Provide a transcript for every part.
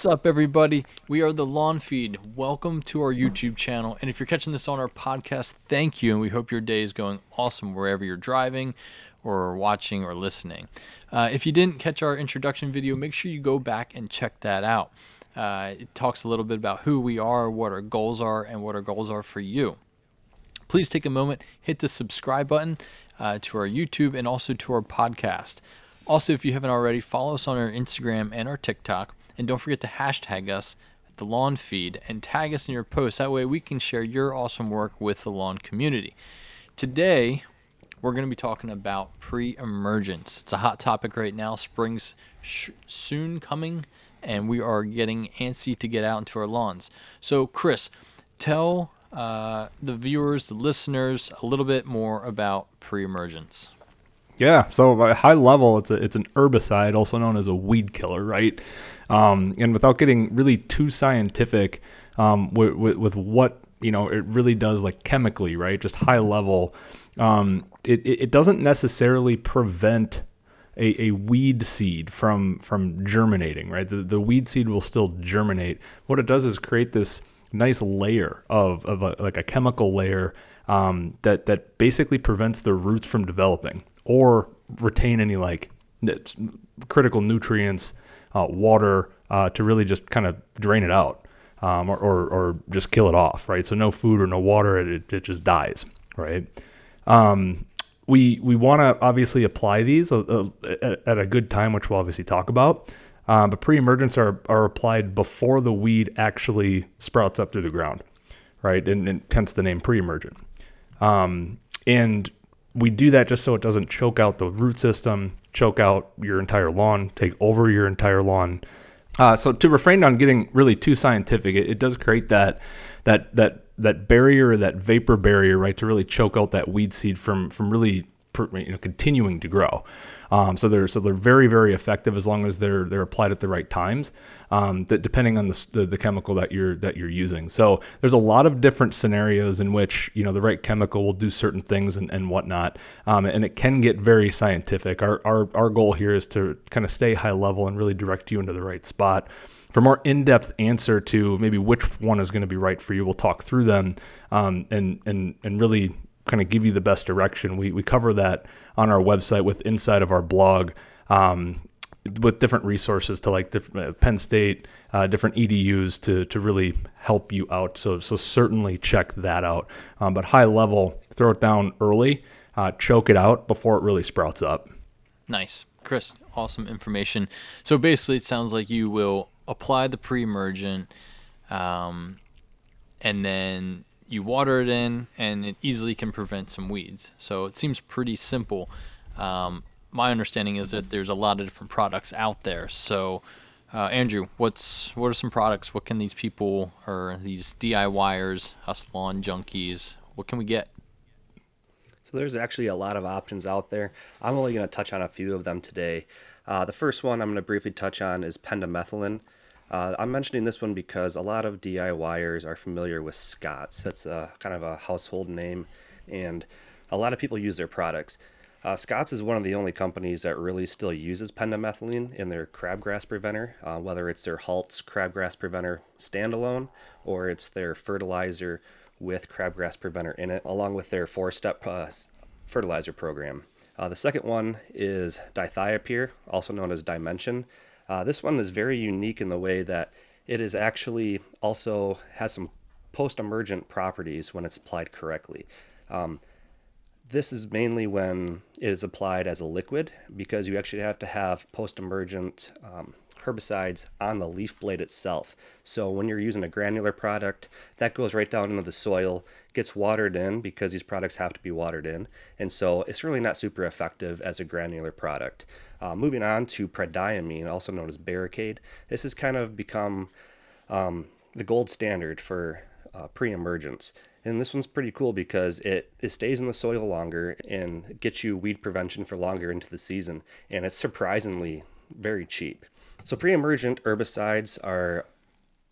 What's up, everybody? We are the Lawn Feed. Welcome to our YouTube channel. And if you're catching this on our podcast, thank you. And we hope your day is going awesome wherever you're driving or watching or listening. Uh, if you didn't catch our introduction video, make sure you go back and check that out. Uh, it talks a little bit about who we are, what our goals are, and what our goals are for you. Please take a moment, hit the subscribe button uh, to our YouTube and also to our podcast. Also, if you haven't already, follow us on our Instagram and our TikTok. And don't forget to hashtag us at the lawn feed and tag us in your posts. That way we can share your awesome work with the lawn community. Today, we're going to be talking about pre emergence. It's a hot topic right now. Spring's sh- soon coming, and we are getting antsy to get out into our lawns. So, Chris, tell uh, the viewers, the listeners, a little bit more about pre emergence. Yeah, so at high level, it's a, it's an herbicide, also known as a weed killer, right? Um, and without getting really too scientific um, with, with, with, what you know it really does, like chemically, right? Just high level, um, it, it doesn't necessarily prevent a, a, weed seed from from germinating, right? The, the weed seed will still germinate. What it does is create this nice layer of, of a, like a chemical layer um, that that basically prevents the roots from developing or retain any like critical nutrients, uh, water uh, to really just kind of drain it out um, or, or, or, just kill it off, right? So no food or no water, it, it just dies, right? Um, we we want to obviously apply these uh, uh, at, a good time, which we'll obviously talk about. Um, but pre-emergence are, are applied before the weed actually sprouts up through the ground, right? And, and hence the name pre-emergent. Um, and we do that just so it doesn't choke out the root system, choke out your entire lawn, take over your entire lawn. Uh, so to refrain on getting really too scientific, it, it does create that that that that barrier, that vapor barrier, right, to really choke out that weed seed from from really you know continuing to grow. Um, so they're so they're very very effective as long as they're they're applied at the right times. Um, that depending on the, the, the chemical that you're that you're using. So there's a lot of different scenarios in which you know the right chemical will do certain things and, and whatnot, um, and it can get very scientific. Our, our our goal here is to kind of stay high level and really direct you into the right spot for more in-depth answer to maybe which one is going to be right for you, we'll talk through them um, and and and really kind of give you the best direction. We, we cover that on our website with inside of our blog um, with different resources to like different, uh, Penn State, uh, different EDUs to, to really help you out. So, so certainly check that out. Um, but high level, throw it down early, uh, choke it out before it really sprouts up. Nice. Chris, awesome information. So basically, it sounds like you will apply the pre emergent um, and then you water it in, and it easily can prevent some weeds. So it seems pretty simple. Um, my understanding is that there's a lot of different products out there. So, uh, Andrew, what's what are some products? What can these people or these DIYers, us lawn junkies, what can we get? So there's actually a lot of options out there. I'm only going to touch on a few of them today. Uh, the first one I'm going to briefly touch on is pendimethalin. Uh, I'm mentioning this one because a lot of DIYers are familiar with Scotts. That's a, kind of a household name, and a lot of people use their products. Uh, Scotts is one of the only companies that really still uses pendimethalin in their crabgrass preventer, uh, whether it's their Halts crabgrass preventer standalone or it's their fertilizer with crabgrass preventer in it, along with their four step uh, fertilizer program. Uh, the second one is dithiopyr, also known as Dimension. Uh, this one is very unique in the way that it is actually also has some post-emergent properties when it's applied correctly. Um, this is mainly when it is applied as a liquid because you actually have to have post-emergent um, herbicides on the leaf blade itself. So when you're using a granular product, that goes right down into the soil, gets watered in because these products have to be watered in. And so it's really not super effective as a granular product. Uh, moving on to prodiamine, also known as Barricade. This has kind of become um, the gold standard for uh, pre-emergence. And this one's pretty cool because it, it stays in the soil longer and gets you weed prevention for longer into the season. And it's surprisingly very cheap. So pre-emergent herbicides are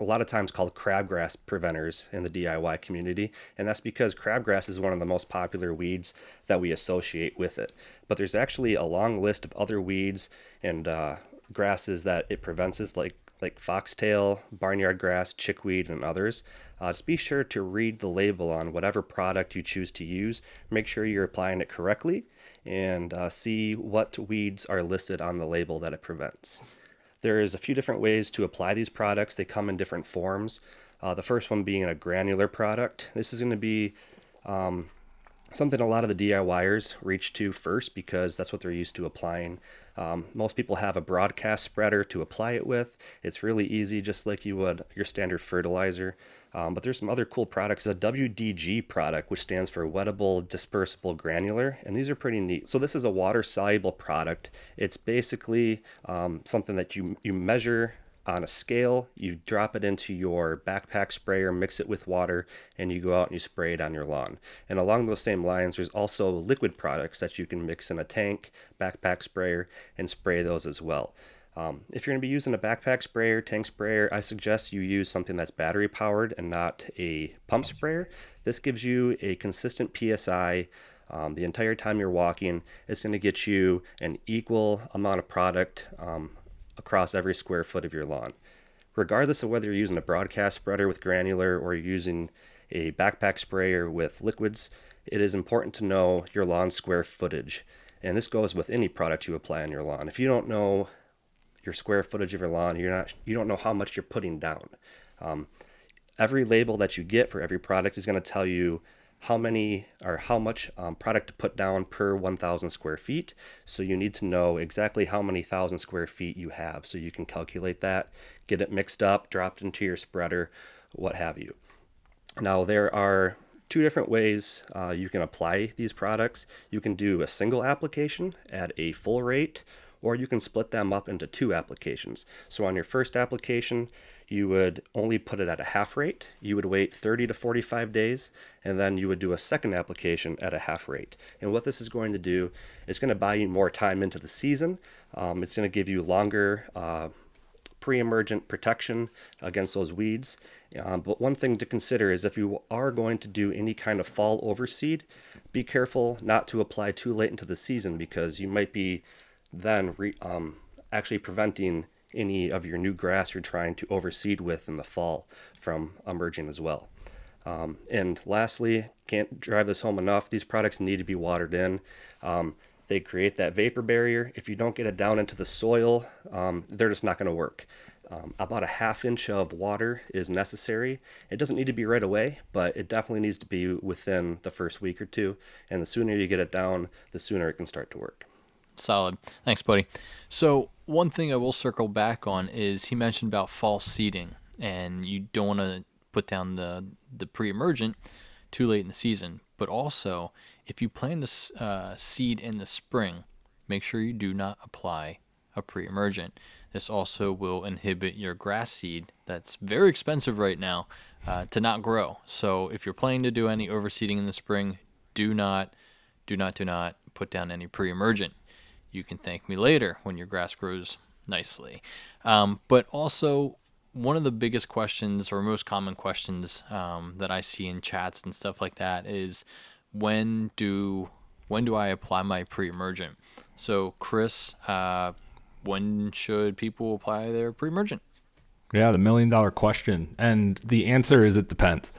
a lot of times called crabgrass preventers in the DIY community, and that's because crabgrass is one of the most popular weeds that we associate with it. But there's actually a long list of other weeds and uh, grasses that it prevents, like like foxtail, barnyard grass, chickweed, and others. Uh, just be sure to read the label on whatever product you choose to use. Make sure you're applying it correctly and uh, see what weeds are listed on the label that it prevents. There is a few different ways to apply these products. They come in different forms. Uh, the first one being a granular product. This is going to be um, something a lot of the DIYers reach to first because that's what they're used to applying. Um, most people have a broadcast spreader to apply it with. It's really easy, just like you would your standard fertilizer. Um, but there's some other cool products. A WDG product, which stands for Wettable Dispersible Granular, and these are pretty neat. So this is a water soluble product. It's basically um, something that you you measure on a scale, you drop it into your backpack sprayer, mix it with water, and you go out and you spray it on your lawn. And along those same lines, there's also liquid products that you can mix in a tank, backpack sprayer, and spray those as well. Um, if you're going to be using a backpack sprayer, tank sprayer, I suggest you use something that's battery powered and not a pump sprayer. This gives you a consistent PSI um, the entire time you're walking. It's going to get you an equal amount of product um, across every square foot of your lawn. Regardless of whether you're using a broadcast spreader with granular or you're using a backpack sprayer with liquids, it is important to know your lawn square footage. And this goes with any product you apply on your lawn. If you don't know your square footage of your lawn, you're not you don't know how much you're putting down. Um, every label that you get for every product is going to tell you how many or how much um, product to put down per 1,000 square feet. So you need to know exactly how many thousand square feet you have so you can calculate that, get it mixed up, dropped into your spreader, what have you. Now, there are two different ways uh, you can apply these products. You can do a single application at a full rate, or you can split them up into two applications. So on your first application, you would only put it at a half rate. You would wait 30 to 45 days, and then you would do a second application at a half rate. And what this is going to do is going to buy you more time into the season. Um, it's going to give you longer uh, pre-emergent protection against those weeds. Um, but one thing to consider is if you are going to do any kind of fall overseed, be careful not to apply too late into the season because you might be then re, um, actually preventing any of your new grass you're trying to overseed with in the fall from emerging as well. Um, and lastly, can't drive this home enough, these products need to be watered in. Um, they create that vapor barrier. If you don't get it down into the soil, um, they're just not going to work. Um, about a half inch of water is necessary. It doesn't need to be right away, but it definitely needs to be within the first week or two. And the sooner you get it down, the sooner it can start to work. Solid. Thanks, buddy. So, one thing I will circle back on is he mentioned about false seeding, and you don't want to put down the, the pre emergent too late in the season. But also, if you plant this uh, seed in the spring, make sure you do not apply a pre emergent. This also will inhibit your grass seed that's very expensive right now uh, to not grow. So if you're planning to do any overseeding in the spring, do not, do not, do not put down any pre-emergent you can thank me later when your grass grows nicely. Um, but also, one of the biggest questions or most common questions um, that I see in chats and stuff like that is when do when do I apply my pre-emergent? So, Chris, uh, when should people apply their pre-emergent? Yeah, the million dollar question. And the answer is it depends,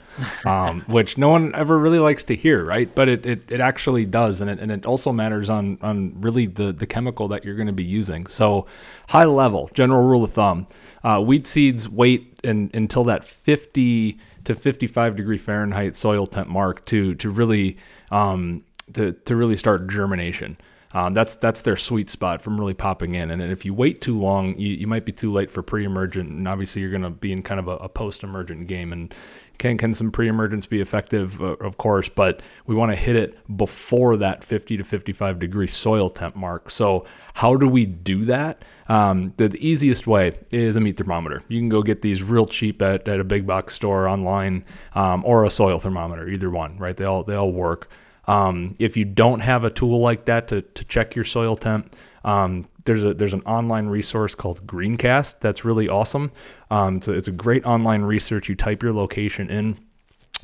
um, which no one ever really likes to hear, right? But it, it, it actually does. And it, and it also matters on, on really the, the chemical that you're going to be using. So, high level, general rule of thumb uh, weed seeds wait in, until that 50 to 55 degree Fahrenheit soil temp mark to, to really. Um, to, to really start germination. Um, that's that's their sweet spot from really popping in. And if you wait too long, you, you might be too late for pre-emergent, and obviously you're going to be in kind of a, a post-emergent game. And can can some pre-emergents be effective? Uh, of course, but we want to hit it before that 50 to 55 degree soil temp mark. So how do we do that? Um, the, the, easiest way is a meat thermometer. You can go get these real cheap at, at a big box store online, um, or a soil thermometer, either one. Right? They all they all work. Um, if you don't have a tool like that to, to check your soil temp, um, there's a there's an online resource called Greencast that's really awesome. Um, so it's a great online research. You type your location in,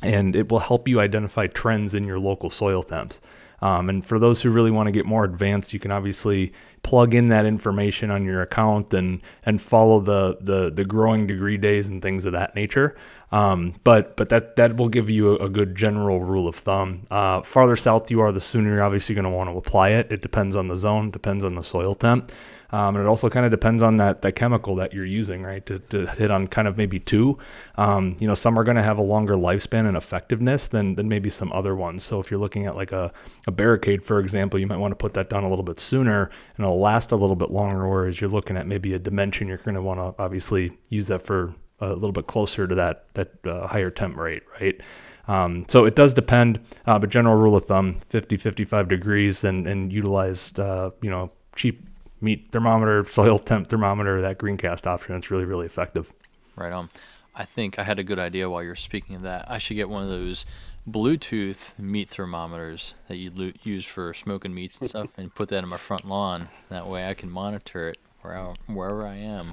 and it will help you identify trends in your local soil temps. Um, and for those who really want to get more advanced, you can obviously plug in that information on your account and and follow the the the growing degree days and things of that nature. Um, but but that that will give you a, a good general rule of thumb. Uh, farther south you are, the sooner you're obviously going to want to apply it. It depends on the zone, depends on the soil temp. Um, and it also kind of depends on that that chemical that you're using, right? To, to hit on kind of maybe two. Um, you know, some are going to have a longer lifespan and effectiveness than than maybe some other ones. So if you're looking at like a, a barricade, for example, you might want to put that down a little bit sooner and it'll last a little bit longer. Whereas you're looking at maybe a dimension, you're going to want to obviously use that for a little bit closer to that that uh, higher temp rate, right? Um, so it does depend, uh, but general rule of thumb, 50, 55 degrees and, and utilized, uh, you know, cheap meat thermometer, soil temp thermometer, that greencast option. It's really, really effective. Right on. I think I had a good idea while you're speaking of that. I should get one of those Bluetooth meat thermometers that you lo- use for smoking meats and stuff, and put that in my front lawn. That way, I can monitor it wherever wherever I am.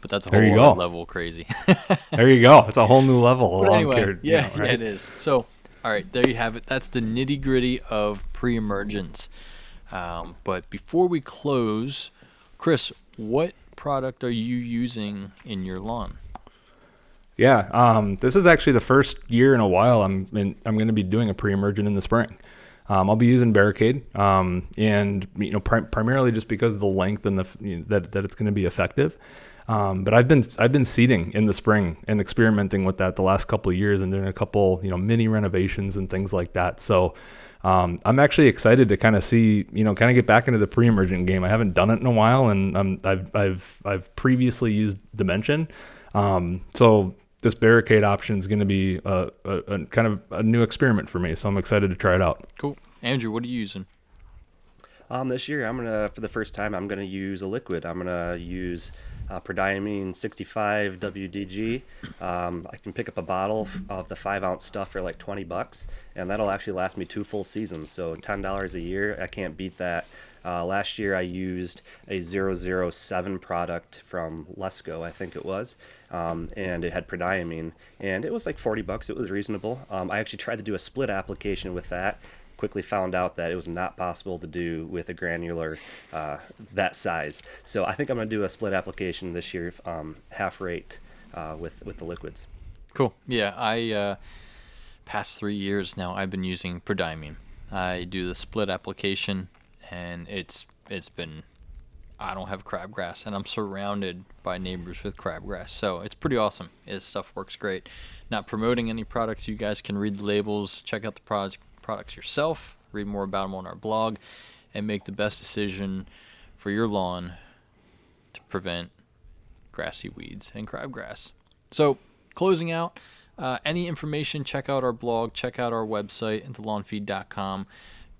But that's a There whole you other go. level crazy. There you go. It's a whole new level. But anyway, care, you yeah, know, yeah, it is. So, all right, there you have it. That's the nitty gritty of pre-emergence. Um, but before we close, Chris, what product are you using in your lawn? Yeah, um, this is actually the first year in a while I'm in, I'm going to be doing a pre-emergent in the spring. Um, I'll be using Barricade, um, and you know prim- primarily just because of the length and the you know, that that it's going to be effective. Um, but I've been I've been seeding in the spring and experimenting with that the last couple of years and doing a couple you know mini renovations and things like that. So um, I'm actually excited to kind of see you know kind of get back into the pre-emergent game. I haven't done it in a while, and um, I've I've I've previously used Dimension, um, so this barricade option is going to be a, a, a kind of a new experiment for me. So I'm excited to try it out. Cool. Andrew, what are you using? Um, this year, I'm gonna for the first time, I'm gonna use a liquid. I'm gonna use uh, prodiamine 65 WDG. Um, I can pick up a bottle of the five ounce stuff for like 20 bucks, and that'll actually last me two full seasons. So $10 a year, I can't beat that. Uh, last year, I used a 007 product from Lesco, I think it was, um, and it had prodiamine, and it was like 40 bucks. It was reasonable. Um, I actually tried to do a split application with that, quickly found out that it was not possible to do with a granular uh, that size. So I think I'm going to do a split application this year, um, half rate uh, with with the liquids. Cool. Yeah, I uh, past three years now. I've been using Prodiamine. I do the split application, and it's it's been. I don't have crabgrass, and I'm surrounded by neighbors with crabgrass, so it's pretty awesome. This stuff works great. Not promoting any products. You guys can read the labels, check out the products products yourself, read more about them on our blog, and make the best decision for your lawn to prevent grassy weeds and crabgrass. So, closing out, uh, any information, check out our blog, check out our website at thelawnfeed.com.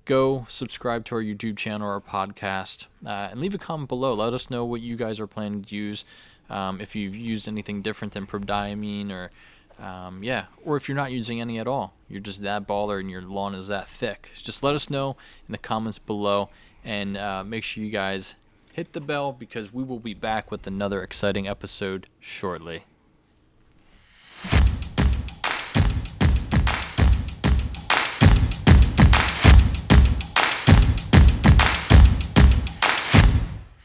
Go subscribe to our YouTube channel, or our podcast, uh, and leave a comment below. Let us know what you guys are planning to use. Um, if you've used anything different than prodiamine or um, yeah, or if you're not using any at all, you're just that baller and your lawn is that thick. Just let us know in the comments below, and uh, make sure you guys hit the bell because we will be back with another exciting episode shortly.